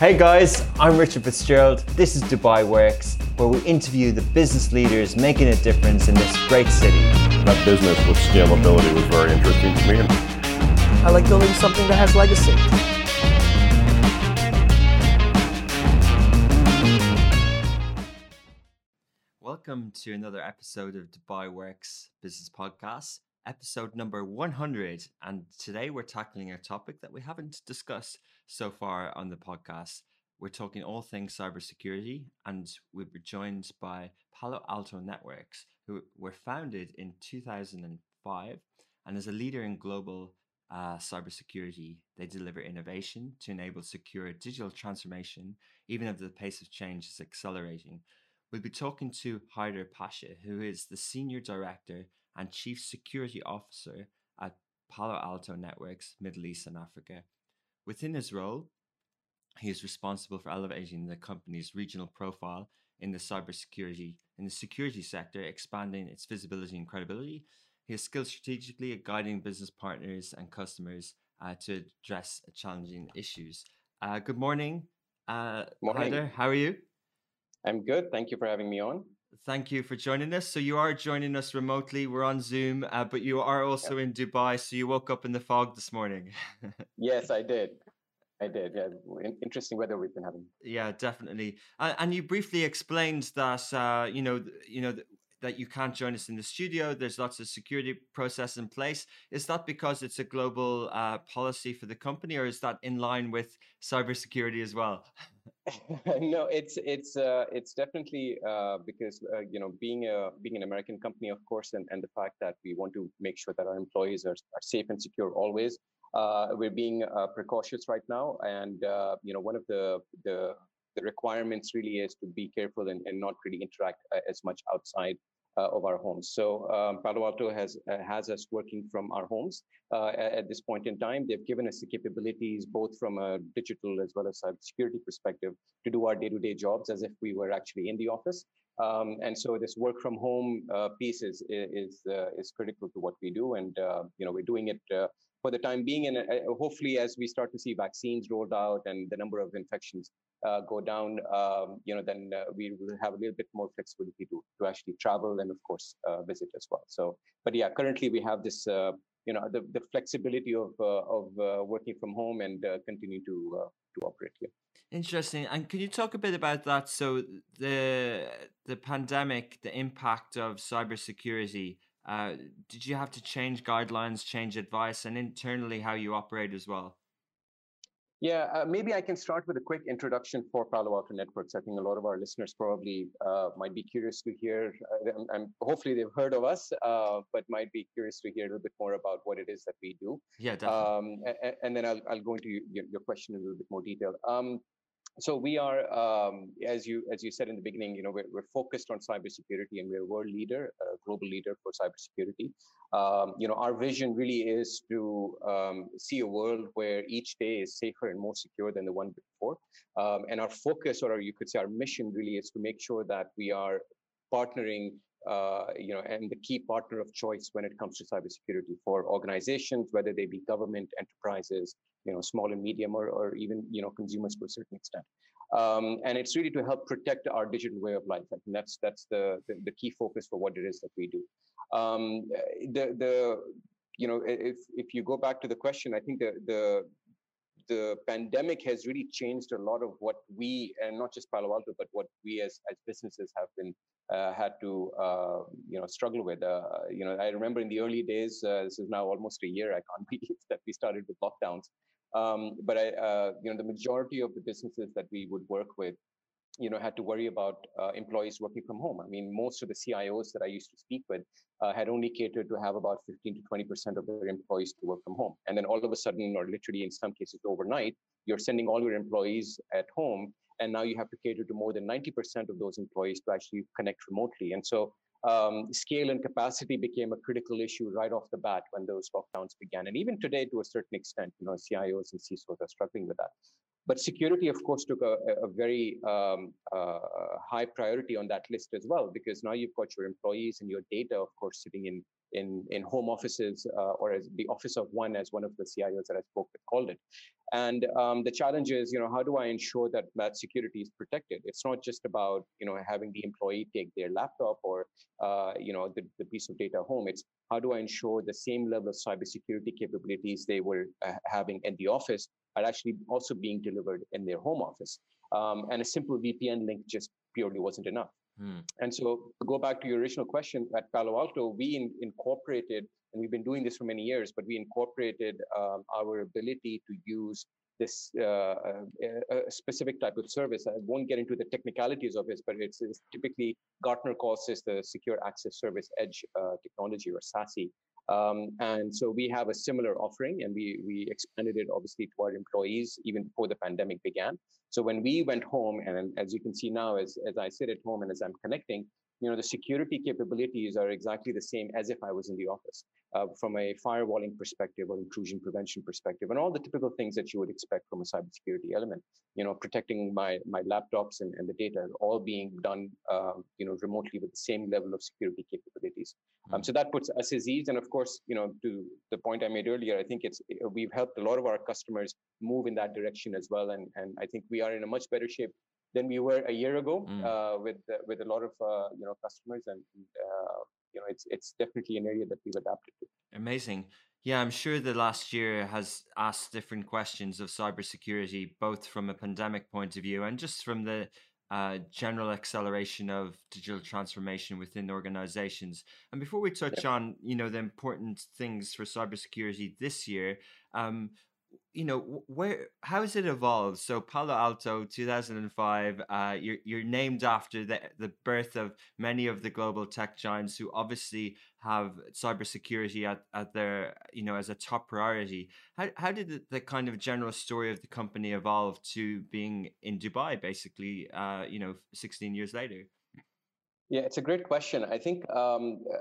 Hey guys, I'm Richard Fitzgerald. This is Dubai Works, where we interview the business leaders making a difference in this great city. That business with scalability was very interesting to me. I like building something that has legacy. Welcome to another episode of Dubai Works Business Podcast, episode number 100. And today we're tackling a topic that we haven't discussed so far on the podcast. We're talking all things cybersecurity, and we'll be joined by Palo Alto Networks, who were founded in 2005 and as a leader in global uh, cybersecurity. They deliver innovation to enable secure digital transformation, even if the pace of change is accelerating. We'll be talking to Haider Pasha, who is the Senior Director and Chief Security Officer at Palo Alto Networks, Middle East and Africa. Within his role, he is responsible for elevating the company's regional profile in the cybersecurity in the security sector, expanding its visibility and credibility. He is skilled strategically at guiding business partners and customers uh, to address challenging issues. Uh, good morning, uh, morning. How are you? I'm good. Thank you for having me on. Thank you for joining us. So you are joining us remotely. We're on Zoom, uh, but you are also in Dubai. So you woke up in the fog this morning. yes, I did. I did. Yeah, interesting weather we've been having. Yeah, definitely. Uh, and you briefly explained that uh, you know, you know that you can't join us in the studio. There's lots of security process in place. Is that because it's a global uh, policy for the company, or is that in line with cybersecurity as well? no, it's it's uh, it's definitely uh, because uh, you know being a being an American company, of course, and, and the fact that we want to make sure that our employees are, are safe and secure always. Uh, we're being uh, precautious right now, and you know one of the the the requirements really is to be careful and, and not really interact as much outside uh, of our homes. So um, Palo Alto has uh, has us working from our homes uh, at this point in time. They've given us the capabilities, both from a digital as well as cybersecurity perspective, to do our day-to-day jobs as if we were actually in the office. Um, and so this work from home uh, piece is is uh, is critical to what we do, and uh, you know we're doing it for the time being. And hopefully, as we start to see vaccines rolled out and the number of infections uh, go down, um, you know, then uh, we will have a little bit more flexibility to to actually travel and of course uh, visit as well. So, but yeah, currently we have this, uh, you know, the, the flexibility of uh, of uh, working from home and continue to to operate here. Interesting. And can you talk a bit about that? So the the pandemic, the impact of cybersecurity. Did you have to change guidelines, change advice, and internally how you operate as well? Yeah, uh, maybe I can start with a quick introduction for Palo Alto Networks. I think a lot of our listeners probably uh, might be curious to hear, uh, and hopefully they've heard of us, uh, but might be curious to hear a little bit more about what it is that we do. Yeah, definitely. Um, and, and, then I'll, I'll go into your, your, question in a little bit more detail. Um, so we are, um, as you as you said in the beginning, you know, we're, we're focused on cybersecurity, and we're a world leader, a global leader for cybersecurity. Um, you know, our vision really is to um, see a world where each day is safer and more secure than the one before. Um, and our focus, or you could say, our mission, really is to make sure that we are partnering uh, you know, and the key partner of choice when it comes to cybersecurity for organizations, whether they be government, enterprises, you know, small and medium, or, or even you know, consumers to a certain extent. Um, and it's really to help protect our digital way of life. I think that's that's the, the, the key focus for what it is that we do. Um, the the you know if if you go back to the question, I think the the the pandemic has really changed a lot of what we and not just Palo Alto, but what we as as businesses have been had to uh, you know struggle with. Uh, you know, I remember in the early days. Uh, this is now almost a year. I can't believe that we started with lockdowns. Um, but I, uh, you know, the majority of the businesses that we would work with, you know, had to worry about uh, employees working from home. I mean, most of the CIOs that I used to speak with had only catered to have about 15 to 20 percent of their employees to work from home. And then all of a sudden, or literally in some cases overnight, you're sending all your employees at home and now you have to cater to more than 90% of those employees to actually connect remotely. And so um, scale and capacity became a critical issue right off the bat when those lockdowns began. And even today, to a certain extent, you know, CIOs and CISOs are struggling with that. But security, of course, took a, a very um, uh, high priority on that list as well, because now you've got your employees and your data, of course, sitting in in in home offices uh, or as the office of one, as one of the CIOs that I spoke with called it. And um, the challenge is, you know, how do I ensure that that security is protected? It's not just about, you know, having the employee take their laptop or, uh, you know, the, the piece of data home. It's how do I ensure the same level of cybersecurity capabilities they were uh, having in the office are actually also being delivered in their home office. Um, and a simple VPN link just purely wasn't enough. Hmm. And so, go back to your original question, at Palo Alto, we in, incorporated, and we've been doing this for many years, but we incorporated um, our ability to use this uh, uh, specific type of service. I won't get into the technicalities of this, but it's, it's typically Gartner calls this the Secure Access Service Edge uh, technology or SASE. Um, and so we have a similar offering, and we we expanded it obviously to our employees even before the pandemic began. So when we went home, and as you can see now, as as I sit at home and as I'm connecting, you know, the security capabilities are exactly the same as if I was in the office uh, from a firewalling perspective or intrusion prevention perspective, and all the typical things that you would expect from a cybersecurity element. You know, protecting my my laptops and, and the data all being done, uh, you know, remotely with the same level of security capabilities. Um, so that puts us at ease, and of course, you know, to the point I made earlier, I think it's we've helped a lot of our customers move in that direction as well, and and I think we are in a much better shape than we were a year ago mm. uh, with with a lot of uh, you know customers and uh, you know it's it's definitely an area that we've adapted to amazing yeah i'm sure the last year has asked different questions of cybersecurity both from a pandemic point of view and just from the uh, general acceleration of digital transformation within organizations. And before we touch yeah. on, you know, the important things for cybersecurity this year, um, you know where how has it evolved? So palo alto 2005 uh, you're, you're named after the, the birth of many of the global tech giants who obviously have cybersecurity at, at their you know as a top priority. How, how did the, the kind of general story of the company evolve to being in dubai basically uh, you know 16 years later yeah, it's a great question. I think um, uh,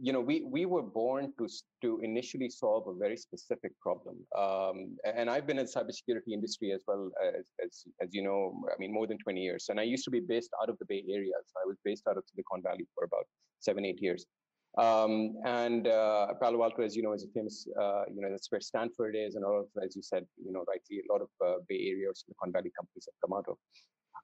you know we we were born to to initially solve a very specific problem, um, and I've been in cybersecurity industry as well as, as as you know. I mean, more than twenty years, and I used to be based out of the Bay Area. So I was based out of Silicon Valley for about seven eight years. Um, and uh, Palo Alto, as you know, is a famous, uh, you know, that's where Stanford is, and all of, as you said, you know, rightly, a lot of uh, Bay Area or Silicon Valley companies have come out of.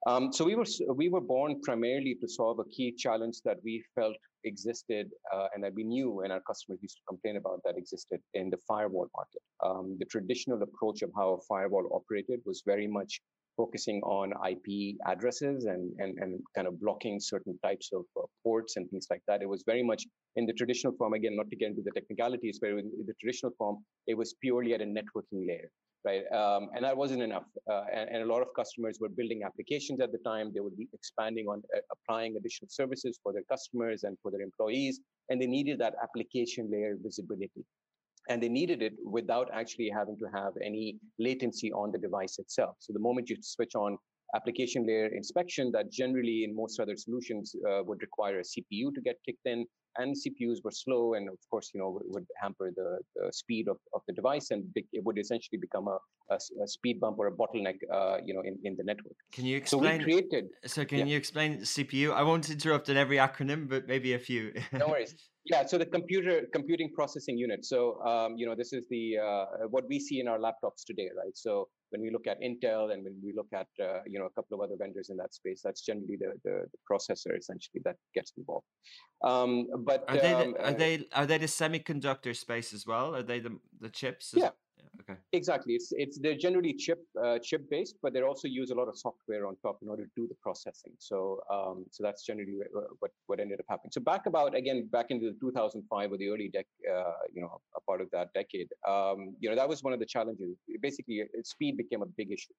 Um, so we were we were born primarily to solve a key challenge that we felt existed uh, and that we knew and our customers used to complain about that existed in the firewall market. Um, the traditional approach of how a firewall operated was very much focusing on IP addresses and, and, and kind of blocking certain types of uh, ports and things like that. It was very much in the traditional form, again, not to get into the technicalities, but in the traditional form, it was purely at a networking layer right? Um, and that wasn't enough. Uh, and, and, a lot of customers were building applications at the time. They would be expanding on uh, applying additional services for their customers and for their employees, and they needed that application layer visibility. And they needed it without actually having to have any latency on the device itself. So the moment you switch on application layer inspection that generally in most other solutions uh, would require a CPU to get kicked in and CPUs were slow and of course, you know, would hamper the, the speed of, of the device and it would essentially become a, a, a speed bump or a bottleneck, uh, you know, in, in the network. Can you explain? So we created. So can yeah. you explain CPU? I won't interrupt in every acronym, but maybe a few. no worries. Yeah, so the computer computing processing unit. So um, you know, this is the uh, what we see in our laptops today, right? So when we look at Intel and when we look at uh, you know a couple of other vendors in that space, that's generally the the, the processor essentially that gets involved. Um, but are they um, the, are uh, they are they the semiconductor space as well? Are they the the chips? Yeah, Okay. Exactly. It's it's they're generally chip uh, chip based, but they also use a lot of software on top in order to do the processing. So um, so that's generally what what ended up happening. So back about again back into the 2005 or the early dec uh, you know a part of that decade. Um, you know that was one of the challenges. Basically, uh, speed became a big issue.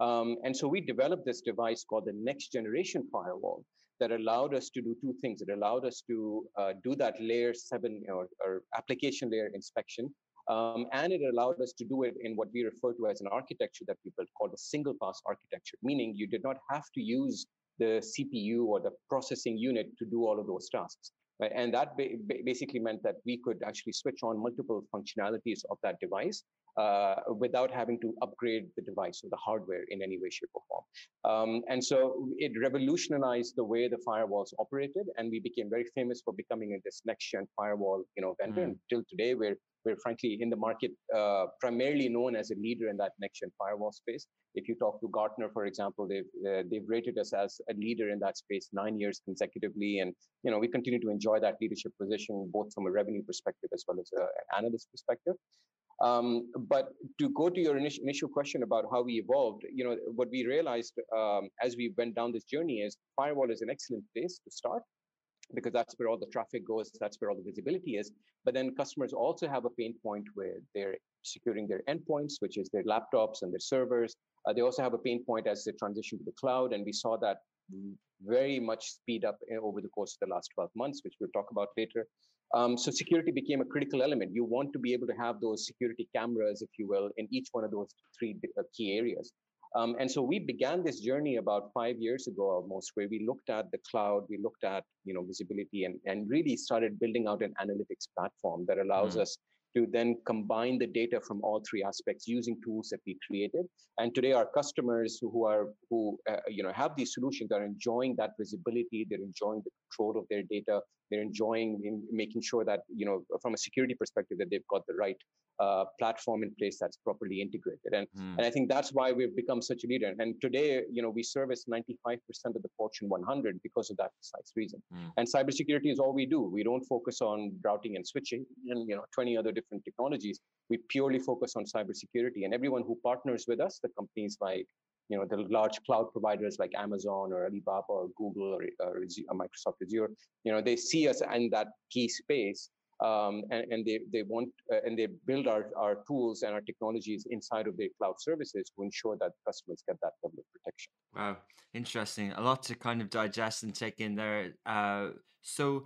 Um, and so we developed this device called the next generation firewall that allowed us to do two things. It allowed us to uh, do that layer seven or, or application layer inspection um, and it allowed us to do it in what we refer to as an architecture that we built called a single pass architecture, meaning you did not have to use the CPU or the processing unit to do all of those tasks. Right? And that ba basically meant that we could actually switch on multiple functionalities of that device uh, without having to upgrade the device or the hardware in any way, shape, or form. Um, and so it revolutionized the way the firewalls operated, and we became very famous for becoming this next-gen firewall, you know, vendor. Mm. Until today, we're we're frankly in the market uh, primarily known as a leader in that next-gen firewall space. If you talk to Gartner, for example, they've uh, they've rated us as a leader in that space nine years consecutively, and you know we continue to enjoy that leadership position both from a revenue perspective as well as a, an analyst perspective. Um, but to go to your initial, question about how we evolved, you know, what we realized um, as we went down this journey is firewall is an excellent place to start because that's where all the traffic goes, that's where all the visibility is. But then customers also have a pain point where they're securing their endpoints, which is their laptops and their servers. Uh, they also have a pain point as they transition to the cloud, and we saw that very much speed up eh, over the course of the last 12 months, which we'll talk about later. Um, so security became a critical element. You want to be able to have those security cameras, if you will, in each one of those three uh, key areas. Um, and so we began this journey about five years ago almost, where we looked at the cloud, we looked at you know visibility, and and really started building out an analytics platform that allows mm. us to then combine the data from all three aspects using tools that we created. And today, our customers who are who uh, you know have these solutions are enjoying that visibility. They're enjoying the control of their data. They're enjoying in making sure that you know from a security perspective that they've got the right uh, platform in place that's properly integrated. And mm. and I think that's why we've become such a leader. And today, you know, we service 95% of the Fortune 100 because of that precise reason. Mm. And cybersecurity is all we do. We don't focus on routing and switching and you know 20 other different technologies. We purely focus on cybersecurity. And everyone who partners with us, the companies like you know the large cloud providers like Amazon or Alibaba or Google or, or Microsoft Azure, you know they see us in that key space um, and, and, they, they want uh, and they build our, our tools and our technologies inside of their cloud services to ensure that customers get that level of protection. Wow, interesting. A lot to kind of digest and take in there. Uh, so,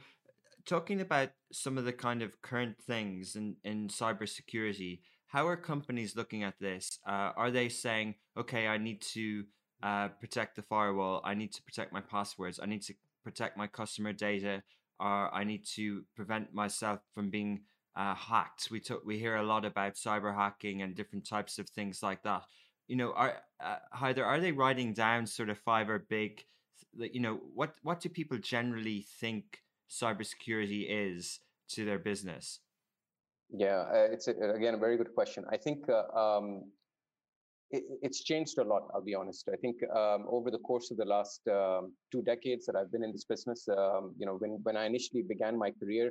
talking about some of the kind of current things in, in cybersecurity, how are companies looking at this? Uh, are they saying, okay, I need to uh, protect the firewall, I need to protect my passwords, I need to protect my customer data? or I need to prevent myself from being uh, hacked. We took we hear a lot about cyber hacking and different types of things like that. You know, are uh, either are they writing down sort of five or big, you know, what what do people generally think cybersecurity is to their business? Yeah, uh, it's a, again a very good question. I think uh, um, it, it's changed a lot. I'll be honest. I think um, over the course of the last um, two decades that I've been in this business, um, you know, when when I initially began my career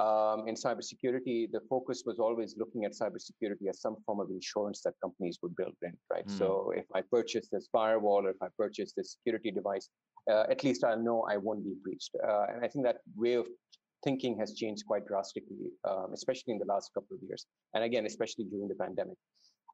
um, in cybersecurity, the focus was always looking at cybersecurity as some form of insurance that companies would build in, right? Mm. So if I purchase this firewall or if I purchase this security device, uh, at least I'll know I won't be breached. Uh, and I think that way of thinking has changed quite drastically, um, especially in the last couple of years, and again, especially during the pandemic.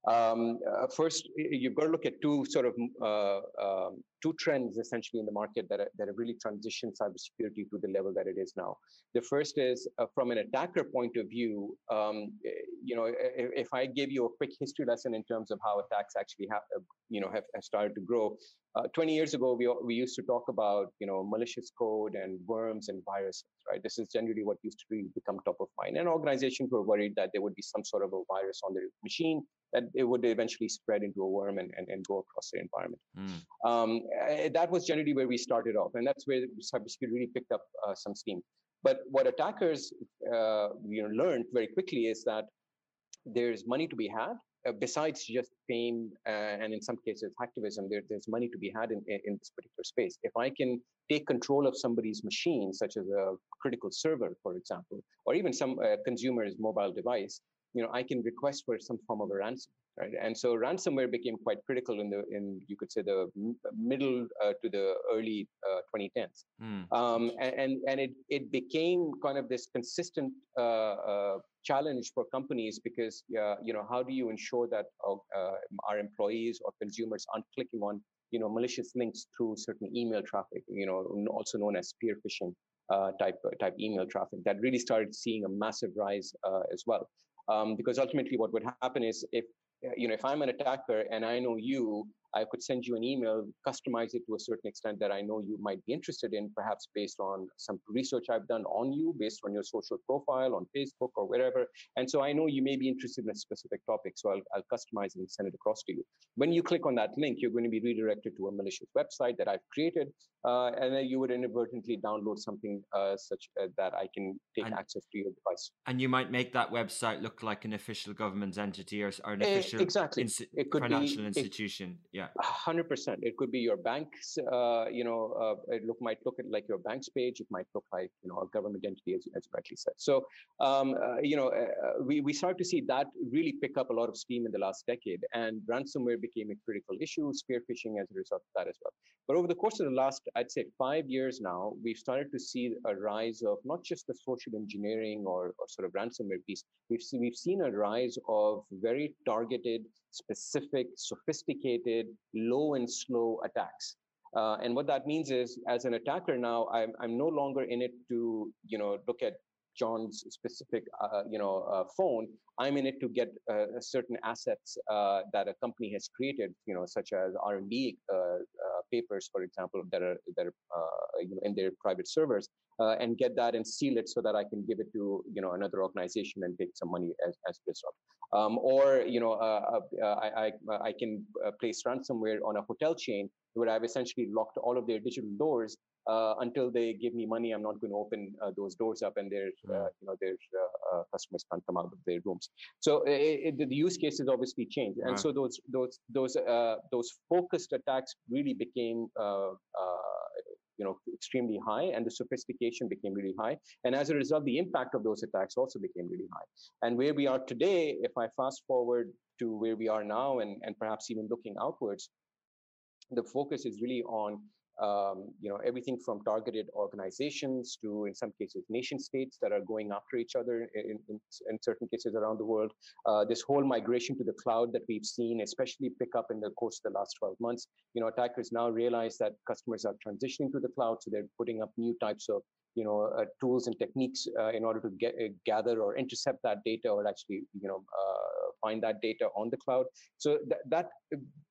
Um, uh, first, you've got to look at two sort of uh, um, two trends essentially in the market that, are, that have really transitioned cybersecurity to the level that it is now. The first is uh, from an attacker point of view. Um, eh, you know, if, if, I give you a quick history lesson in terms of how attacks actually have, uh, you know, have, have started to grow. Uh, 20 years ago, we we used to talk about you know malicious code and worms and viruses, right? This is generally what used to really become top of mind. And organizations were worried that there would be some sort of a virus on their machine that it would eventually spread into a worm and, and, and go across the environment. Mm. Um, eh, that was generally where we started off, and that's where cybersecurity really picked up uh, some steam. But what attackers uh, you know learned very quickly is that there's money to be had uh, besides just fame uh, and in some cases activism. There, there's money to be had in, in this particular space. If I can take control of somebody's machine, such as a critical server, for example, or even some uh, consumer's mobile device, you know, I can request for some form of a ransom, right? And so ransomware became quite critical in the, in you could say the middle uh, to the early uh, 2010s, mm. um, and and it it became kind of this consistent uh, uh challenge for companies because you know how do you ensure that uh, uh, our employees or consumers aren't clicking on you know malicious links through certain email traffic, you know, also known as spear phishing. type type email traffic that really started seeing a massive rise as well. Um, because ultimately, what would happen is if you know if I'm an attacker and I know you, I could send you an email, customize it to a certain extent that I know you might be interested in, perhaps based on some research I've done on you, based on your social profile on Facebook or wherever. And so I know you may be interested in a specific topic, so I'll, I'll customize it and send it across to you. When you click on that link, you're going to be redirected to a malicious website that I've created, uh, and then you would inadvertently download something uh, such uh, that I can take and, access to your device. And you might make that website look like an official government entity or, or an official exactly. Insi- it could financial be, institution. It, yeah, hundred percent. It could be your bank's. Uh, you know, uh, it look might look at like your bank's page. It might look like you know a government entity, as, as rightly said. So, um, uh, you know, we we start to see that really pick up a lot of steam in the last decade, and ransomware became a critical issue. Spear phishing as a result of that as well. But over the course of the last, I'd say, five years now, we've started to see a rise of not just the social engineering or, or sort of ransomware piece. We've we've seen a rise of very targeted, specific, sophisticated, low and slow attacks. Uh, and what that means is, as an attacker now, I'm, I'm no longer in it to, you know, look at John's specific, uh, you know, uh, phone. I'm in it to get uh, certain assets uh, that a company has created, you know, such as R&D papers, for example, that are that are uh, you know in their private servers, uh, and get that and seal it so that I can give it to you know another organization and take some money as as a result. Um, or you know, uh, I I, I can place ransomware on a hotel chain where I've essentially locked all of their digital doors uh, until they give me money, I'm not going to open uh, those doors up, and their uh, you know their uh, uh, customers can't come out of their rooms. So it, it, the use cases obviously changed, and so those those those uh, those focused attacks really became. you know, extremely high, and the sophistication became really high, and as a result, the impact of those attacks also became really high. And where we are today, if I fast forward to where we are now, and and perhaps even looking outwards, the focus is really on um, you know, everything from targeted organizations to, in some cases, nation states that are going after each other in, in, in certain cases around the world. Uh, this whole migration to the cloud that we've seen, especially pick up in the course of the last 12 months, you know, attackers now realize that customers are transitioning to the cloud, so they're putting up new types of you know uh, tools and techniques uh, in order to get uh, gather or intercept that data or actually you know uh, find that data on the cloud. So th- that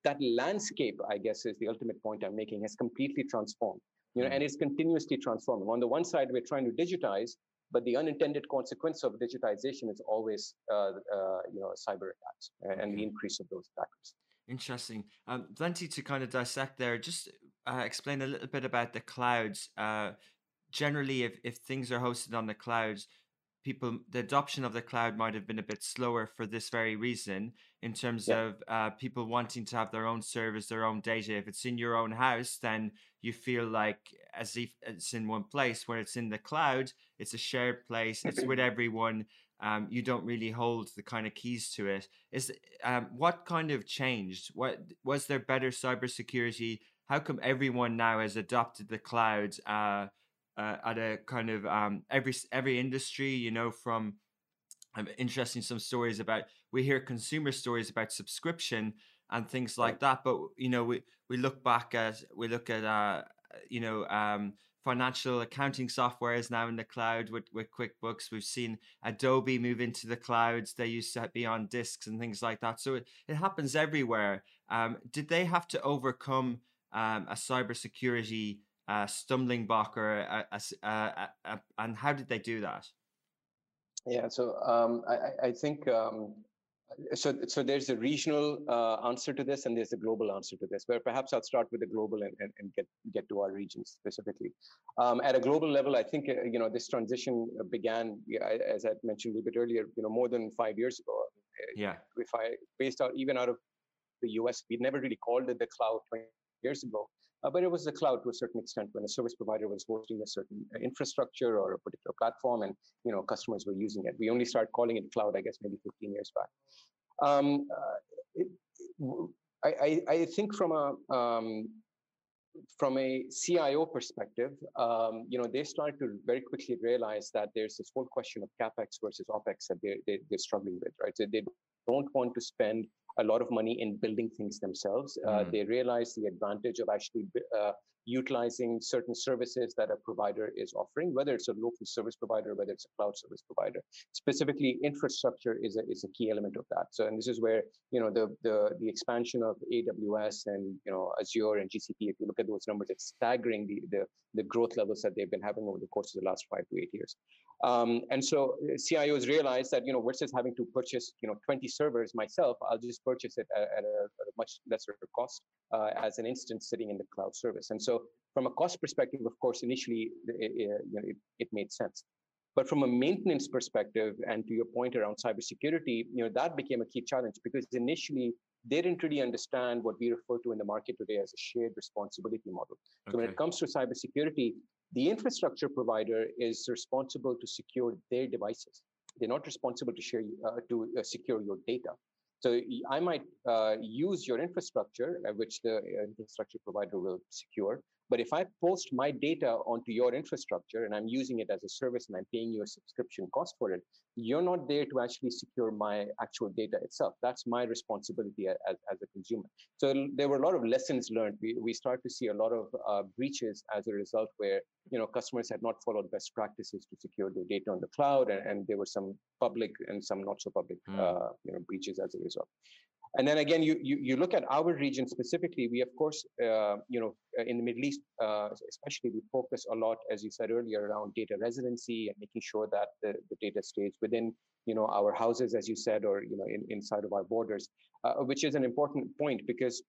that landscape, I guess, is the ultimate point I'm making, has completely transformed. You know, and it's continuously transforming. On the one side, we're trying to digitize, but the unintended consequence of digitization is always, uh, uh, you know, cyber attacks and the increase of those attackers. Interesting. Um, plenty to kind of dissect there. Just uh, explain a little bit about the clouds. Uh, generally, if, if things are hosted on the clouds, people the adoption of the cloud might have been a bit slower for this very reason in terms yeah. of uh, people wanting to have their own service their own data. If it's in your own house then you feel like as if it's in one place. When it's in the cloud it's a shared place it's with everyone um, you don't really hold the kind of keys to it. Is um, what kind of changed? What was there better cybersecurity? How come everyone now has adopted the cloud uh, uh, at a kind of um, every every industry. You know, from I'm interested in some stories about we hear consumer stories about subscription and things like that. But you know, we we look back at we look at uh, you know um, financial accounting software is now in the cloud with, with QuickBooks. We've seen Adobe move into the clouds. They used to be on disks and things like that. So it, it happens everywhere. Um, did they have to overcome um, a cybersecurity uh, stumbling block or a, a, a, and how did they do that? Yeah, so um, I, I, think um, so. So there's a regional uh, answer to this, and there's a global answer to this. Where perhaps I'll start with the global and, and, and get get to our regions specifically. Um, at a global level, I think uh, you know this transition began, as I mentioned a little bit earlier, you know, more than five years ago. Yeah. If I based out even out of the U.S., we never really called it the cloud 20 years ago. Uh, but it was the cloud to a certain extent when a service provider was hosting a certain uh, infrastructure or a particular platform and you know customers were using it. We only started calling it cloud, I guess, maybe 15 years back. Um, uh, it, I, I, think from a um, from a CIO perspective, um, you know, they started to very quickly realize that there's this whole question of capex versus opex that they're, they, are struggling with, right? So they don't want to spend a lot of money in building things themselves. Uh, mm. They realize the advantage of actually uh, utilizing certain services that a provider is offering, whether it's a local service provider, whether it's a cloud service provider. Specifically, infrastructure is a, is a key element of that. So, and this is where you know the the the expansion of AWS and you know Azure and GCP. If you look at those numbers, it's staggering the the the growth levels that they've been having over the course of the last five to eight years. Um, and so CIOs realize that you know versus having to purchase you know 20 servers myself, I'll just purchase it at, at, a, at a, much lesser cost uh, as an instance sitting in the cloud service. And so from a cost perspective, of course, initially it, you know, it, it made sense. But from a maintenance perspective, and to your point around cybersecurity, you know that became a key challenge because initially they didn't really understand what we refer to in the market today as a shared responsibility model. So when it comes to cybersecurity, the infrastructure provider is responsible to secure their devices. They're not responsible to share uh, to uh, secure your data. So I might uh, use your infrastructure, uh, which the uh, infrastructure provider will secure, but if I post my data onto your infrastructure and I'm using it as a service and I'm paying you a subscription cost for it, you're not there to actually secure my actual data itself. That's my responsibility as, as a consumer. So there were a lot of lessons learned. We, we start to see a lot of uh, breaches as a result where you know customers had not followed best practices to secure their data on the cloud and, and there were some public and some not so public mm. uh, you know breaches as a result and then again, you, you, you look at our region specifically, we of course, uh, you know, uh, in the Middle East, uh, especially we focus a lot, as you said earlier, around data residency and making sure that the, the data stays within, you know, our houses, as you said, or, you know, in, inside of our borders, uh, which is an important point because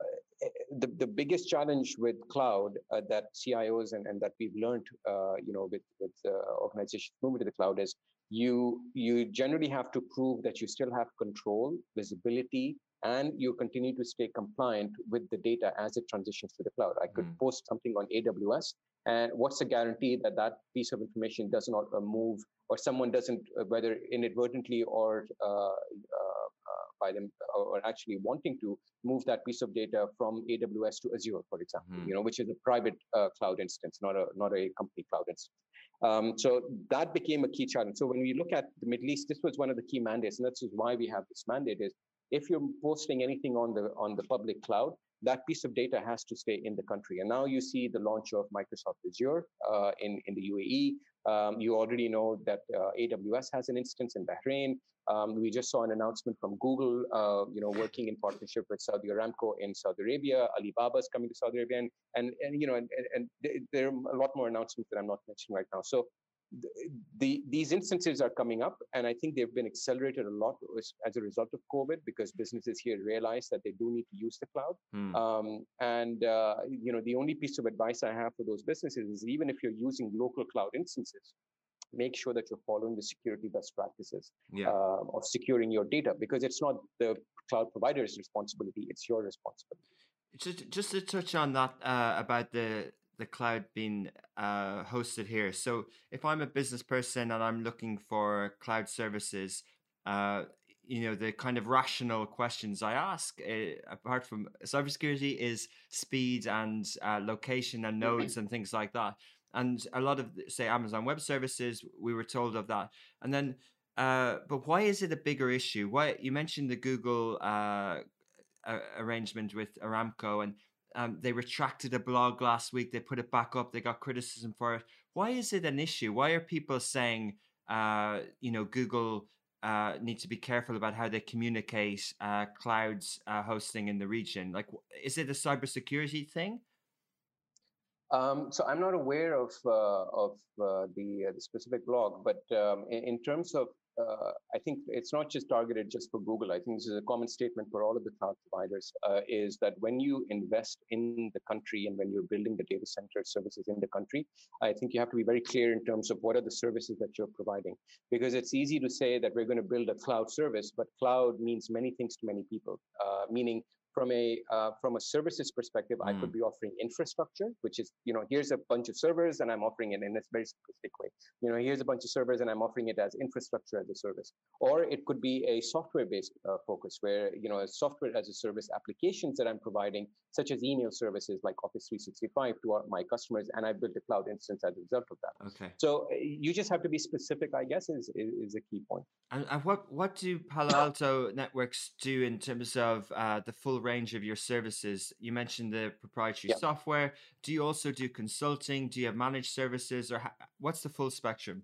uh, the, the biggest challenge with cloud uh, that CIOs and, and that we've learned, uh, you know, with, with uh, organizations moving to the cloud is you you generally have to prove that you still have control, visibility, and you continue to stay compliant with the data as it transitions to the cloud. I could mm. post something on AWS, and what's the guarantee that that piece of information does not uh, move or someone doesn't, uh, whether inadvertently or uh, uh, uh by them or actually wanting to move that piece of data from AWS to Azure, for example, mm. you know, which is a private uh, cloud instance, not a not a company cloud instance. Um, so that became a key challenge. So when we look at the Middle East, this was one of the key mandates, and this is why we have this mandate: is if you're posting anything on the on the public cloud, that piece of data has to stay in the country. And now you see the launch of Microsoft Azure uh, in in the UAE. Um, you already know that uh, AWS has an instance in Bahrain. Um, we just saw an announcement from Google, uh, you know, working in partnership with Saudi Aramco in Saudi Arabia. Alibaba is coming to Saudi Arabia, and and, and you know, and, and, and there are a lot more announcements that I'm not mentioning right now. So the, the, these instances are coming up, and I think they've been accelerated a lot as a result of COVID because businesses here realize that they do need to use the cloud. Hmm. Um, and uh, you know, the only piece of advice I have for those businesses is even if you're using local cloud instances, make sure that you're following the security best practices yeah. uh, of securing your data because it's not the cloud provider's responsibility; it's your responsibility. Just, just to touch on that uh, about the the cloud being uh, hosted here. So if I'm a business person and I'm looking for cloud services, uh, you know the kind of rational questions I ask, uh, apart from cybersecurity, is speed and uh, location and nodes and things like that. And a lot of say Amazon Web Services, we were told of that. And then, uh, but why is it a bigger issue? Why you mentioned the Google uh, arrangement with Aramco and um, they retracted a blog last week. They put it back up. They got criticism for it. Why is it an issue? Why are people saying, uh, you know, Google uh, needs to be careful about how they communicate uh, clouds uh, hosting in the region? Like, is it a cybersecurity thing? Um, so I'm not aware of uh, of uh, the uh, the specific blog, but um, in, in, terms of I think it's not just targeted just for Google. I think this is a common statement for all of the cloud providers is that when you invest in the country and when you're building the data center services in the country, I think you have to be very clear in terms of what are the services that you're providing. Because it's easy to say that we're going to build a cloud service, but cloud means many things to many people, meaning from a uh, from a services perspective, mm. I could mm. be offering infrastructure, which is you know here's a bunch of servers and I'm offering it in a very simplistic way. You know here's a bunch of servers and I'm offering it as infrastructure as a service, or it could be a software-based uh, focus where you know a software as a service applications that I'm providing, such as email services like Office 365 to our, my customers, and I built a cloud instance as a result of that. Okay. So uh, you just have to be specific, I guess, is is, is a key point. And, and what what do Palo Alto networks do in terms of uh, the full range of your services? You mentioned the proprietary yeah. software. Do you also do consulting? Do you have managed services, or ha- what's the full spectrum?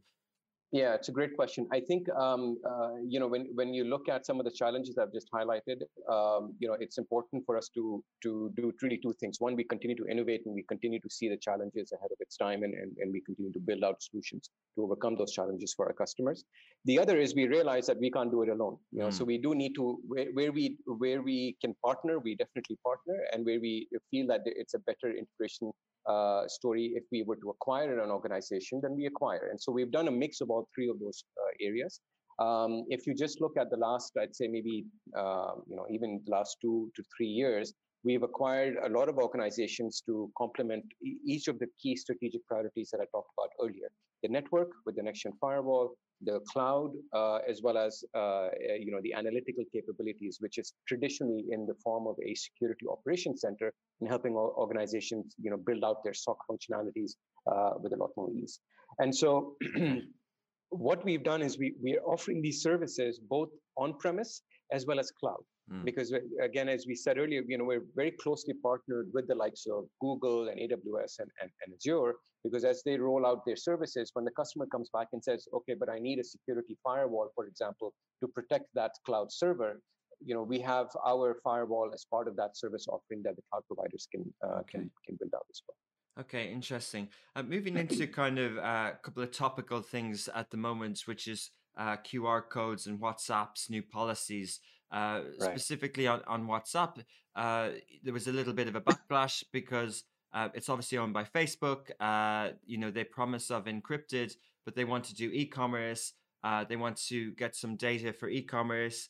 Yeah, it's a great question. I think um, uh, you know when when you look at some of the challenges I've just highlighted, um, you know it's important for us to to do really two things. One, we continue to innovate and we continue to see the challenges ahead of its time, and, and and we continue to build out solutions to overcome those challenges for our customers. The other is we realize that we can't do it alone. You know, mm. so we do need to where, where we where we can partner, we definitely partner, and where we feel that it's a better integration uh, story if we were to acquire an organization then we acquire. And so we've done a mix of all three of those uh, areas. Um, if you just look at the last i'd say maybe uh, you know even the last two to three years we've acquired a lot of organizations to complement each of the key strategic priorities that i talked about earlier. The network with the next gen firewall the cloud, uh, as well as uh, eh, you know the analytical capabilities, which is traditionally in the form of a security operations center, and helping organizations you know build out their SOC functionalities uh, with a lot more ease. And so, what we've done is we we are offering these services both on premise as well as cloud. Mm. Because again, as we said earlier, you know, we're very closely partnered with the likes of Google and AWS and, and, and Azure, because as they roll out their services, when the customer comes back and says, okay, but I need a security firewall, for example, to protect that cloud server, you know, we have our firewall as part of that service offering that the cloud providers can uh, okay. can, can build out as well. Okay, interesting. Uh, moving into kind of uh, a couple of topical things at the moment, which is uh, QR codes and WhatsApp's new policies. Uh, right. Specifically on, on WhatsApp, uh, there was a little bit of a backlash because uh, it's obviously owned by Facebook. Uh, you know, they promise of encrypted, but they want to do e-commerce. Uh, they want to get some data for e-commerce.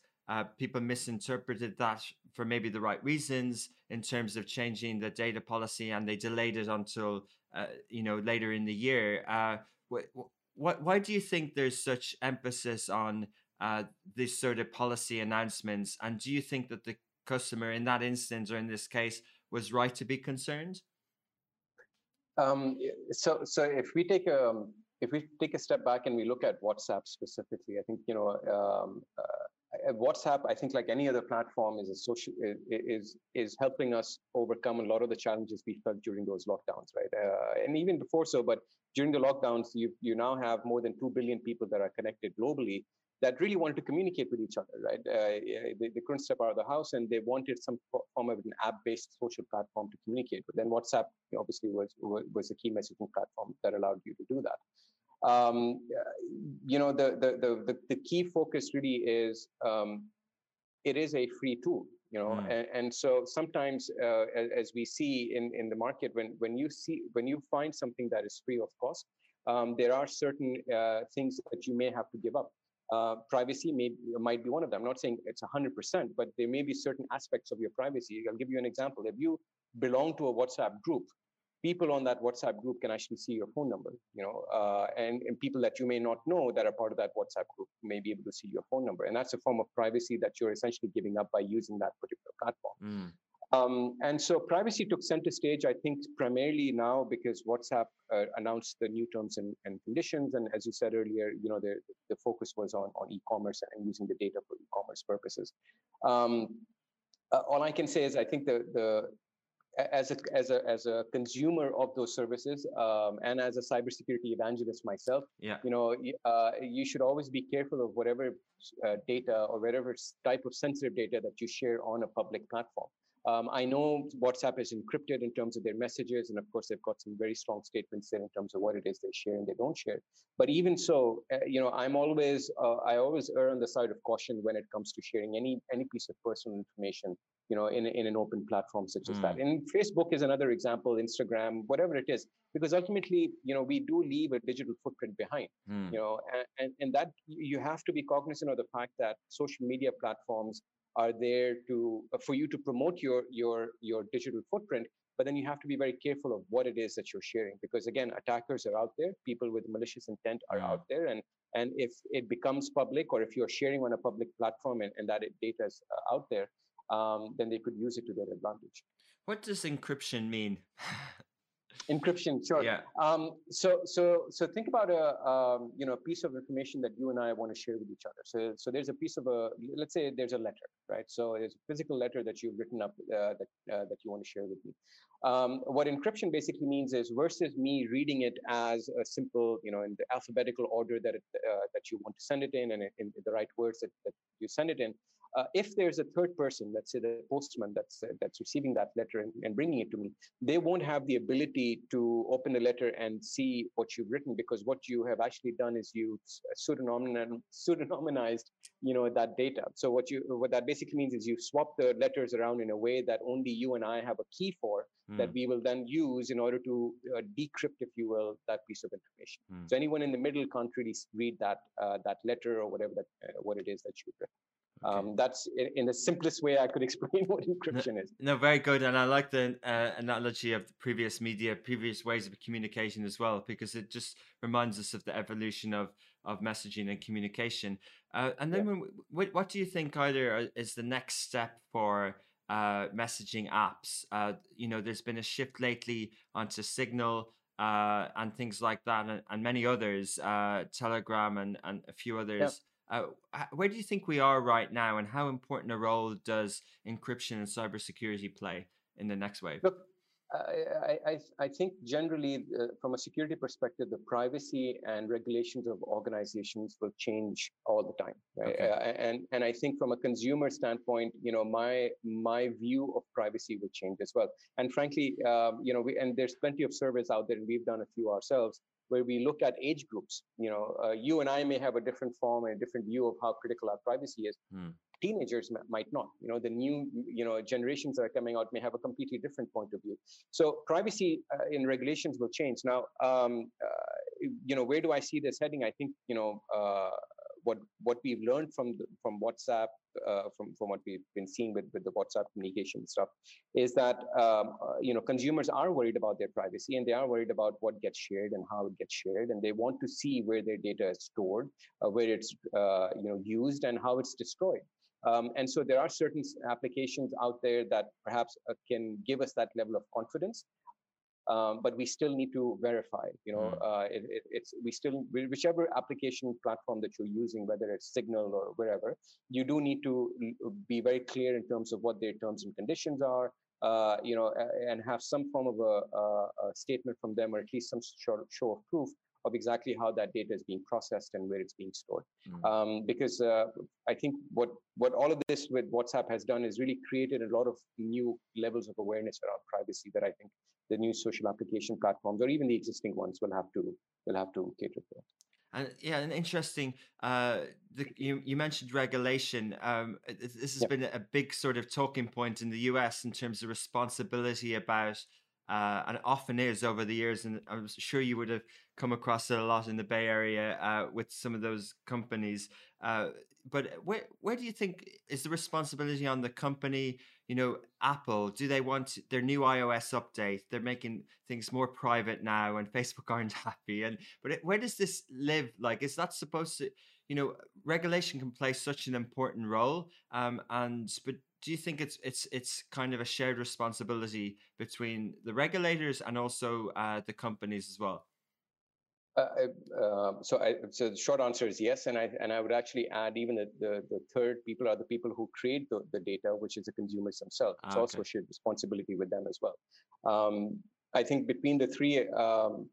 people misinterpreted that for maybe the right reasons in terms of changing the data policy, and they delayed it until you know later in the year. What, what, why do you think there's such emphasis on uh, this sort of policy announcements? And do you think that the customer in that instance or in this case was right to be concerned? Um, so, so if we take a um, if we take a step back and we look at WhatsApp specifically, I think you know um, uh, WhatsApp. I think like any other platform is a social is is helping us overcome a lot of the challenges we felt during those lockdowns, right? Uh, and even before so, but during the lockdowns, you you now have more than two billion people that are connected globally, that really wanted to communicate with each other, right? Uh, they, they, couldn't step out of the house and they wanted some form of an app-based social platform to communicate with. Then WhatsApp obviously was, was a key messaging platform that allowed you to do that. Um, you know, the, the, the, the, key focus really is um, it is a free tool, you know, mm. and, and, so sometimes uh, as, as, we see in, in the market, when, when you see, when you find something that is free of cost, um, there are certain uh, things that you may have to give up. Uh, privacy may might be one of them. I'm not saying it's 100%, but there may be certain aspects of your privacy. I'll give you an example. If you belong to a WhatsApp group, people on that WhatsApp group can actually see your phone number, you know, uh, and, and people that you may not know that are part of that WhatsApp group may be able to see your phone number. And that's a form of privacy that you're essentially giving up by using that particular platform. Mm. Um, and so privacy took center stage, I think, primarily now because WhatsApp uh, announced the new terms and, and, conditions. And as you said earlier, you know, the, the focus was on, on e-commerce and using the data for e-commerce purposes. Um, uh, all I can say is I think the, the as a, as a as a consumer of those services um, and as a cybersecurity evangelist myself, yeah. you know, uh, you should always be careful of whatever uh, data or whatever type of sensitive data that you share on a public platform. Um, I know WhatsApp is encrypted in terms of their messages, and of course, they've got some very strong statements there in terms of what it is they share and they don't share. But even so, uh, you know, I'm always uh, I always err on the side of caution when it comes to sharing any any piece of personal information, you know, in in an open platform such as mm. that. And Facebook is another example, Instagram, whatever it is, because ultimately, you know, we do leave a digital footprint behind, mm. you know, and, and and that you have to be cognizant of the fact that social media platforms are there to uh, for you to promote your your your digital footprint but then you have to be very careful of what it is that you're sharing because again attackers are out there people with malicious intent are Mm. out there and and if it becomes public or if you're sharing on a public platform and, and that it, data is uh, out there um, then they could use it to their advantage What does encryption mean? encryption sure. Yeah. um, so so so think about a um, you know a piece of information that you and i want to share with each other. So so there's a piece of a let's say there's a letter right? So there's a physical letter that you've written up uh, that uh, that you want to share with me. Um, what encryption basically means is versus me reading it as a simple you know in the alphabetical order that it, uh, that you want to send it in and in the right words that, that you send it in uh, if there's a third person, let's say the postman that's uh, that's receiving that letter and, and bringing it to me, they won't have the ability to open the letter and see what you've written because what you have actually done is you pseudonym pseudonymized, you know, that data. So what you what that basically means is you swap the letters around in a way that only you and I have a key for that Mm, we will then use in order to uh, decrypt, if you will, that piece of information. Mm. So anyone in the middle can't really read that uh, that letter or whatever that uh, what it is that you've written. Um, that's in, in the simplest way I could explain what encryption is. No, very good, and I like the uh, analogy of the previous media, previous ways of communication as well, because it just reminds us of the evolution of of messaging and communication. Uh, and then, when, what, what do you think either uh, is the next step for uh, messaging apps? Uh, you know, there's been a shift lately onto Signal uh, and things like that, and, and many others, uh, Telegram and and a few others. Uh, where do you think we are right now, and how important a role does encryption and cybersecurity play in the next wave? Look, I, I, I- think generally, uh, from a security perspective, the privacy and regulations of organizations will change all the time, right? Okay. Uh, and and I think from a consumer standpoint, you know, my my view of privacy will change as well. And frankly, um, you know, we and there's plenty of surveys out there, and we've done a few ourselves where we look at age groups. You know, uh, you and I may have a different form and a different view of how critical our privacy is. Hmm. Teenagers m- might not. You know, the new you know generations that are coming out may have a completely different point of view. So privacy uh, in regulations will change. Now, um, uh, you know, where do I see this heading? I think you know uh, what what we've learned from the, from WhatsApp, uh, from from what we've been seeing with with the WhatsApp communication stuff, is that um, uh, you know consumers are worried about their privacy and they are worried about what gets shared and how it gets shared, and they want to see where their data is stored, uh, where it's uh, you know used, and how it's destroyed. Um, and so there are certain applications out there that perhaps uh, can give us that level of confidence. Um, but we still need to verify. You know, Mm. uh, it, it, it's we still whichever application platform that you're using, whether it's Signal or wherever, you do need to be very clear in terms of what their terms and conditions are. Uh, you know, and have some form of a, a, a statement from them, or at least some sort of show of proof of exactly how that data is being processed and where it's being stored Mm. um, because uh, I think what what all of this with WhatsApp has done is really created a lot of new levels of awareness around privacy that I think the new social application platforms or even the existing ones will have to will have to cater for. And yeah, and interesting. Uh, the, you you mentioned regulation. Um, this has Yep. been a big sort of talking point in the U.S. in terms of responsibility about, uh, and it often is over the years. And I'm sure you would have come across it a lot in the Bay Area uh, with some of those companies. Uh, but where where do you think is the responsibility on the company? You know, Apple. Do they want their new iOS update? They're making things more private now, and Facebook aren't happy. And but where does this live? Like, is that supposed to? You know, regulation can play such an important role. Um, and but do you think it's it's it's kind of a shared responsibility between the regulators and also uh, the companies as well? Uh, uh, so, I, so the short answer is yes, and I and I would actually add even the the, the third people are the people who create the, the data, which is the consumers themselves. It's Ah, also okay. a shared responsibility with them as well. Um, I think between the three, um,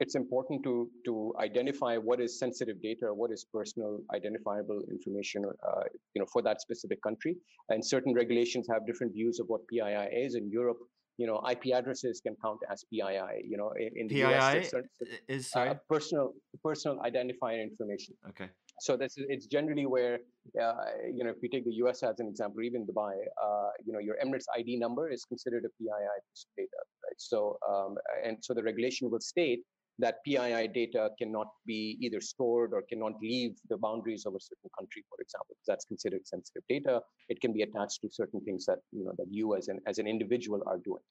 it's important to to identify what is sensitive data, what is personal identifiable information, uh, you know, for that specific country. And certain regulations have different views of what PII is. In Europe, you know, IP addresses can count as PII. You know, in, in the US, PII it's cer- i- is uh, personal personal identifier information. Okay. So this is it's generally where uh, you know if we take the U.S. as an example, even Dubai, uh, you know your Emirates ID number is considered a PII piece of data, right? So um, and so the regulation will state that PII data cannot be either stored or cannot leave the boundaries of a certain country, for example, because that's considered sensitive data. It can be attached to certain things that you know that you as an as an individual are doing.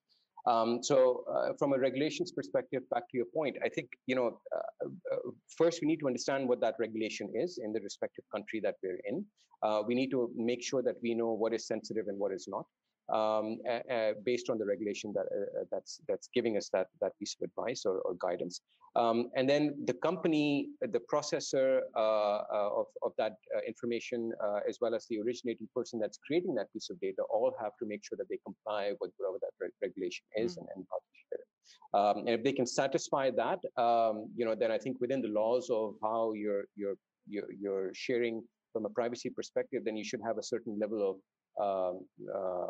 Um, so, uh, from a regulations perspective, back to your point, I think you know uh, uh, first we need to understand what that regulation is in the respective country that we're in. Uh, we need to make sure that we know what is sensitive and what is not um, uh, based on the regulation that uh, that's that's giving us that that piece of advice or, or guidance. Um, and then the company, the processor uh, of of that information, as well as the originating person that's creating that piece of data, all have to make sure that they comply with whatever that re regulation is mm. and, and publish it. Um, and if they can satisfy that, um, you know, then I think within the laws of how you're you're you're, you're sharing from a privacy perspective, then you should have a certain level of um, uh,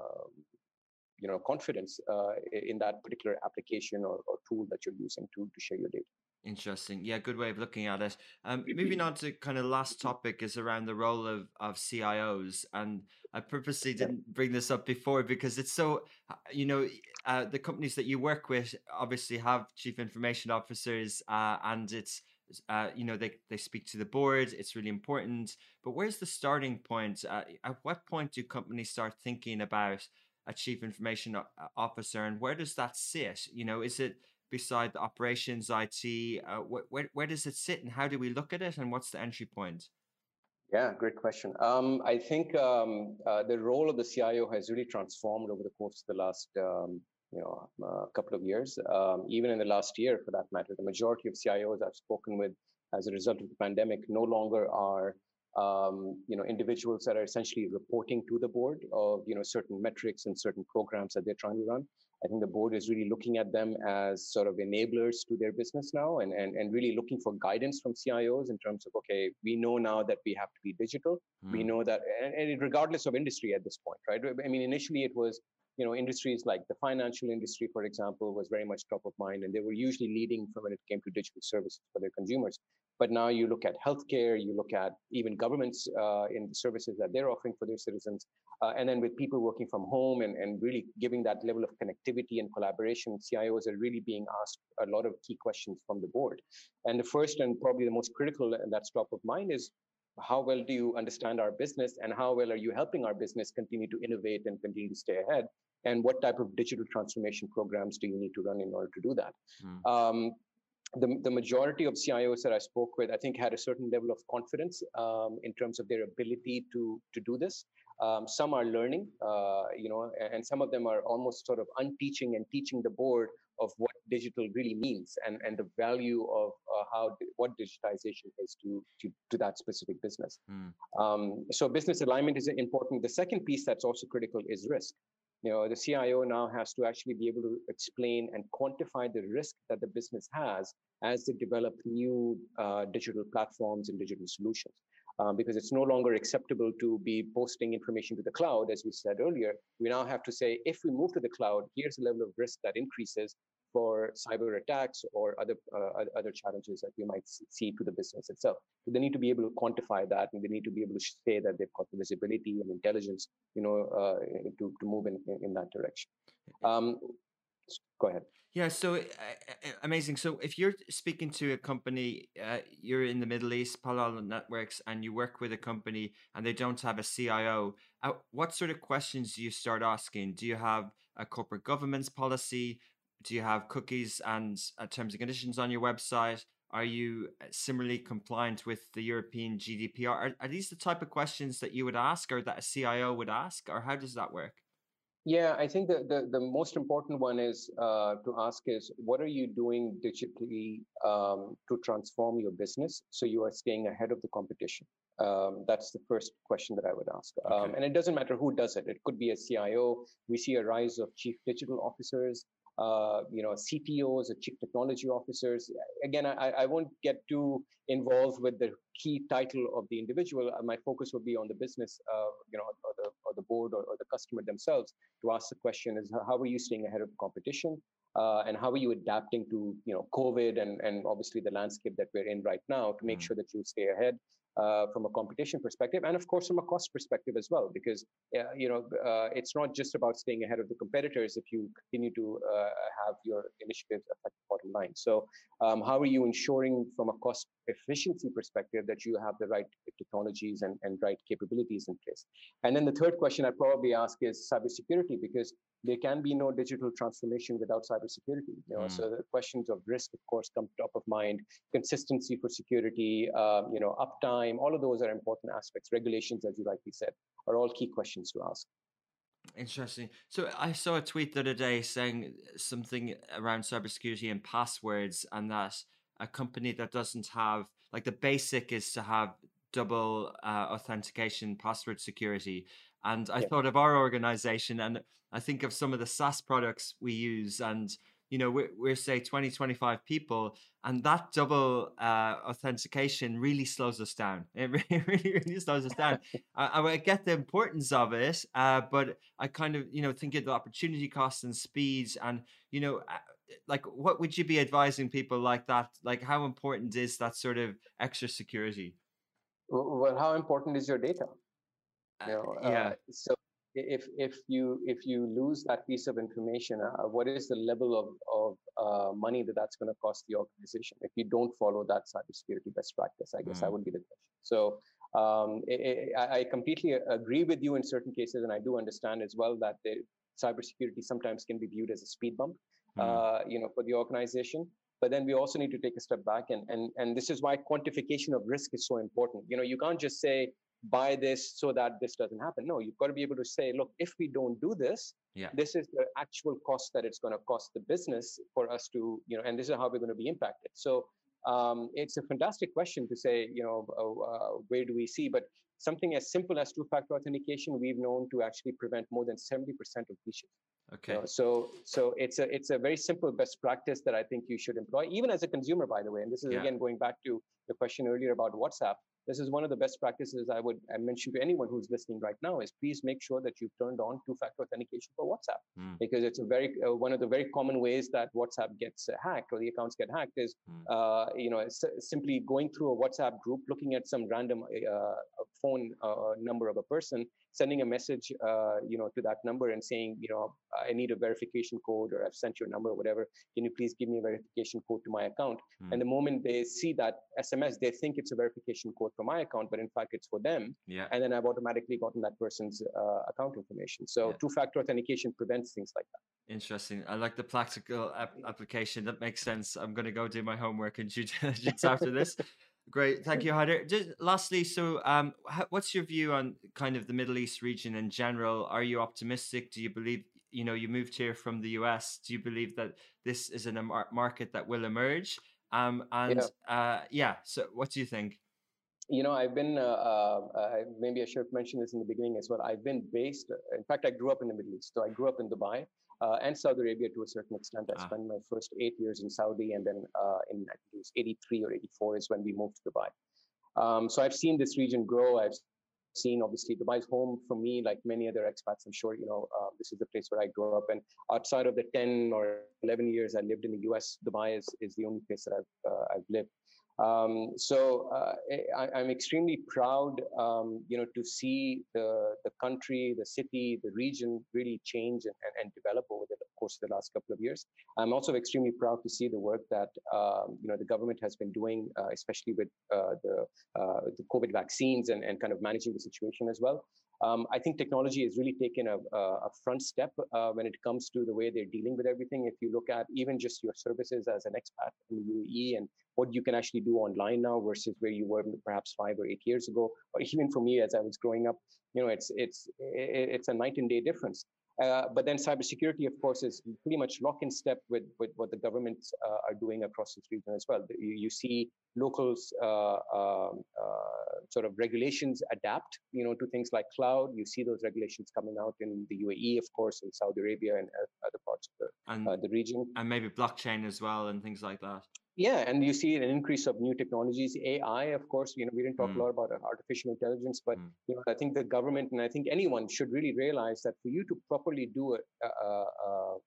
you know confidence uh, in that particular application or, or, tool that you're using to, to share your data. Interesting. Yeah, good way of looking at it. Um, moving on to kind of last topic is around the role of, of CIOs. And I purposely didn't bring this up before because it's so, uh, you know, uh, the companies that you work with obviously have chief information officers uh, and it's uh, you know, they, they speak to the board. It's really important. But where's the starting point? Uh, at what point do companies start thinking about a chief information officer, and where does that sit? You know, is it beside the operations IT? Uh, wh- where where does it sit, and how do we look at it, and what's the entry point? Yeah, great question. Um, I think um, uh, the role of the CIO has really transformed over the course of the last um, you know, a couple of years. Um, even in the last year, for that matter, the majority of CIOs I've spoken with as a result of the pandemic no longer are um, you know individuals that are essentially reporting to the board of you know certain metrics and certain programs that they're trying to run. I think the board is really looking at them as sort of enablers to their business now and, and, and really looking for guidance from CIOs in terms of, okay, we know now that we have to be digital. Mm. We hmm. know that, and, and regardless of industry at this point, right? I mean, initially it was, you know, industries like the financial industry, for example, was very much top of mind, and they were usually leading for when it came to digital services for their consumers. But now you look at healthcare, you look at even governments uh, in the services that they're offering for their citizens, uh, and then with people working from home and, and really giving that level of connectivity and collaboration, CIOs are really being asked a lot of key questions from the board. And the first and probably the most critical, and that's top of mind, is how well do you understand our business and how well are you helping our business continue to innovate and continue to stay ahead? And what type of digital transformation programs do you need to run in order to do that? Mm. um, the, the majority of cios that i spoke with i think had a certain level of confidence um, in terms of their ability to to do this. Um, some are learning uh, you know and some of them are almost sort of unteaching and teaching the board of what digital really means and, and the value of uh, how what digitization is to, to, to that specific business. Mm. Um, so business alignment is important. The second piece that's also critical is risk. You know, the CIO now has to actually be able to explain and quantify the risk that the business has as they develop new uh, digital platforms and digital solutions um, because it's no longer acceptable to be posting information to the cloud, as we said earlier. We now have to say, if we move to the cloud, here's the level of risk that increases for cyber attacks or other uh, other challenges that we might see to the business itself. So they need to be able to quantify that, and they need to be able to say that they've got the visibility and intelligence, you know, uh, to to move in in that direction. Um, go ahead. Yeah, so uh, amazing. So if you're speaking to a company, uh, you're in the Middle East, Palo Alto Networks, and you work with a company and they don't have a CIO, uh, what sort of questions do you start asking? Do you have a corporate governance policy? Do you have cookies and uh, terms and conditions on your website? Are you uh, similarly compliant with the European GDPR? Are, are these the type of questions that you would ask or that a CIO would ask, or how does that work? Yeah, I think the, the, the most important one is uh, to ask is what are you doing digitally um, to transform your business so you are staying ahead of the competition? Um, that's the first question that I would ask. Um, okay. Um, and it doesn't matter who does it. It could be a CIO. We see a rise of chief digital officers uh, you know, CTOs or chief technology officers. Again, I, I won't get too involved with the key title of the individual. Uh, my focus would be on the business, uh, you know, or the, or the board or, or, the customer themselves to ask the question is how are you staying ahead of the competition? Uh, and how are you adapting to, you know, COVID and, and obviously the landscape that we're in right now to make mm. sure that you stay ahead uh, from a competition perspective, and of course from a cost perspective as well, because uh, you know uh, it's not just about staying ahead of the competitors if you continue to uh, have your initiatives affect the bottom line. So, um, how are you ensuring from a cost efficiency perspective that you have the right technologies and, and right capabilities in place? And then the third question I'd probably ask is cybersecurity, because there can be no digital transformation without cybersecurity. You know, mm. so the questions of risk, of course, come top of mind. Consistency for security, uh, you know, uptime, all of those are important aspects. Regulations, as you rightly said, are all key questions to ask. Interesting. So I saw a tweet the other day saying something around cybersecurity and passwords, and that a company that doesn't have like the basic is to have double uh, authentication password security. And I yeah. thought of our organization, and I think of some of the SaaS products we use, and you know we're, we're say 20 25 people and that double uh, authentication really slows us down it really really, really slows us down I, I, get the importance of it uh, but i kind of you know think of the opportunity costs and speeds and you know like what would you be advising people like that like how important is that sort of extra security? Well how important is your data? You uh, yeah. uh, so if if you if you lose that piece of information uh, what is the level of of uh, money that that's going to cost the organization if you don't follow that cybersecurity best practice i guess mm. that would be the question. So um, it, it, I completely agree with you in certain cases and i do understand as well that the cybersecurity sometimes can be viewed as a speed bump mm. uh, you know for the organization but then we also need to take a step back and and and this is why quantification of risk is so important you know you can't just say buy this so that this doesn't happen. No, you've got to be able to say, look, if we don't do this, yeah. this is the actual cost that it's going to cost the business for us to, you know, and this is how we're going to be impacted. So um, it's a fantastic question to say, you know, uh, uh, where do we see? But something as simple as two-factor authentication, we've known to actually prevent more than 70% of breaches. Okay. You know, so so it's a it's a very simple best practice that I think you should employ, even as a consumer, by the way. And this is yeah. again going back to the question earlier about WhatsApp this is one of the best practices I would I mention to anyone who's listening right now is please make sure that you've turned on two-factor authentication for WhatsApp mm. because it's a very uh, one of the very common ways that WhatsApp gets uh, hacked or the accounts get hacked is mm. uh, you know simply going through a WhatsApp group looking at some random uh, phone uh, number of a person sending a message uh, you know to that number and saying you know I need a verification code or I've sent your number or whatever can you please give me a verification code to my account mm. and the moment they see that SMS they think it's a verification code for my account, but in fact it's for them. Yeah. And then I've automatically gotten that person's uh, account information. So yeah. two-factor authentication prevents things like that. Interesting. I like the practical ap- application. That makes sense. I'm going to go do my homework and due diligence after this. Great, thank you, Haider. Just lastly, so um, what's your view on kind of the Middle East region in general? Are you optimistic? Do you believe you know you moved here from the US? Do you believe that this is a market that will emerge? Um, and yeah. Uh, yeah, so what do you think? You know, I've been, uh, uh, uh, maybe I should have mentioned this in the beginning as well. I've been based, in fact, I grew up in the Middle East. So I grew up in Dubai uh, and Saudi Arabia to a certain extent. I ah. spent my first eight years in Saudi, and then uh, in I think it was 83 or 84 is when we moved to Dubai. Um, so I've seen this region grow. I've seen obviously Dubai's home for me, like many other expats. I'm sure you know uh, this is the place where I grew up. And outside of the 10 or 11 years I lived in the U.S., Dubai is is the only place that I've uh, I've lived. Um, so uh, I, am extremely proud, um, you know, to see the the country, the city, the region really change and, and, and, develop over the course of the last couple of years. I'm also extremely proud to see the work that um, you know the government has been doing, uh, especially with uh, the uh, the COVID vaccines and, and kind of managing the situation as well. Um, I think technology has really taken a, a front step uh, when it comes to the way they're dealing with everything. If you look at even just your services as an expat in the UAE and what you can actually do online now versus where you were perhaps five or eight years ago, or even for me as I was growing up, you know, it's it's it's a night and day difference. Uh, but then cybersecurity, of course, is pretty much lock in step with, with what the governments uh, are doing across this region as well. You, you see locals uh, um, uh, sort of regulations adapt, you know, to things like cloud. You see those regulations coming out in the UAE, of course, in Saudi Arabia and uh, other parts of the, and, the region, and maybe blockchain as well and things like that. Yeah, and you see an increase of new technologies. AI, of course, you know, we didn't talk mm. a lot about artificial intelligence, but mm. you know, I think the government and I think anyone should really realize that for you to properly do a, a, a,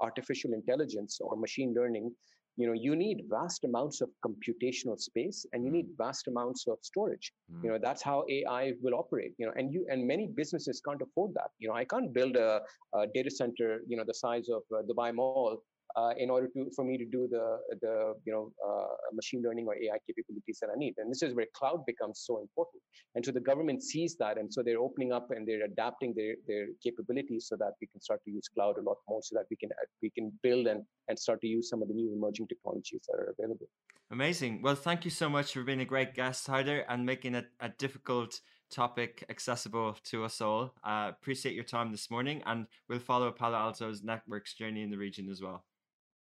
artificial intelligence or machine learning, you know you need vast amounts of computational space and you need vast amounts of storage Mm. you know that's how ai will operate you know and you and many businesses can't afford that you know i can't build a, a data center you know the size of uh, dubai mall uh, in order to for me to do the the you know uh, machine learning or AI capabilities that I need. And this is where cloud becomes so important. And so the government sees that, and so they're opening up and they're adapting their their capabilities so that we can start to use cloud a lot more, so that we can uh, we can build and and start to use some of the new emerging technologies that are available. Amazing. Well, thank you so much for being a great guest, Haider, and making it a difficult topic accessible to us all. Uh, appreciate your time this morning, and we'll follow Palo Alto's networks journey in the region as well.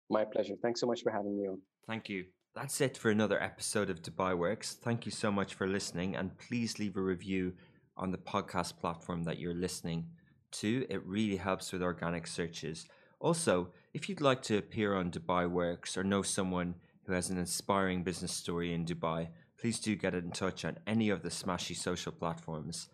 My pleasure. Thanks so much for having me on. Thank you. That's it for another episode of Dubai Works. Thank you so much for listening, and please leave a review on the podcast platform that you're listening to. It really helps with organic searches. Also, if you'd like to appear on Dubai Works or know someone who has an inspiring business story in Dubai, please do get in touch on any of the Smashy social platforms.